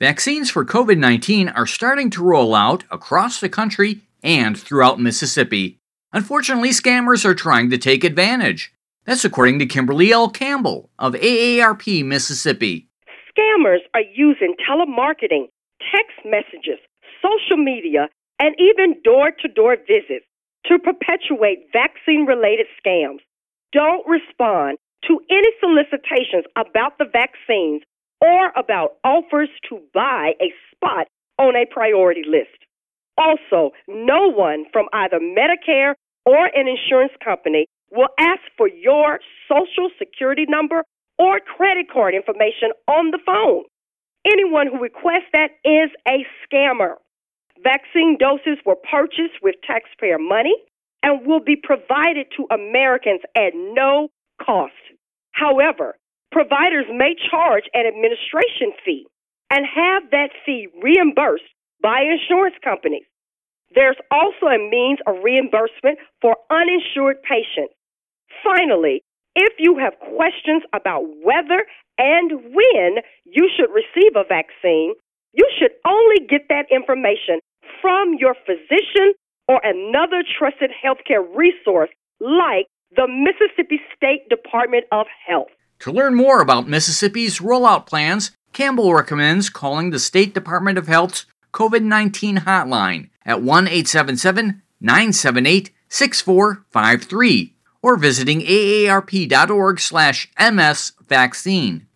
Vaccines for COVID 19 are starting to roll out across the country and throughout Mississippi. Unfortunately, scammers are trying to take advantage. That's according to Kimberly L. Campbell of AARP Mississippi. Scammers are using telemarketing, text messages, social media, and even door to door visits to perpetuate vaccine related scams. Don't respond to any solicitations about the vaccines or about offers to buy a spot on a priority list. Also, no one from either Medicare or an insurance company will ask for your social security number or credit card information on the phone. Anyone who requests that is a scammer. Vaccine doses were purchased with taxpayer money and will be provided to Americans at no cost. However, providers may charge an administration fee and have that fee reimbursed by insurance companies. There's also a means of reimbursement for uninsured patients. Finally, if you have questions about whether and when you should receive a vaccine, you should only get that information from your physician or another trusted healthcare resource like the Mississippi State Department of Health. To learn more about Mississippi's rollout plans, Campbell recommends calling the State Department of Health's COVID 19 hotline at 1 877 978 6453 or visiting aarp.org slash msvaccine.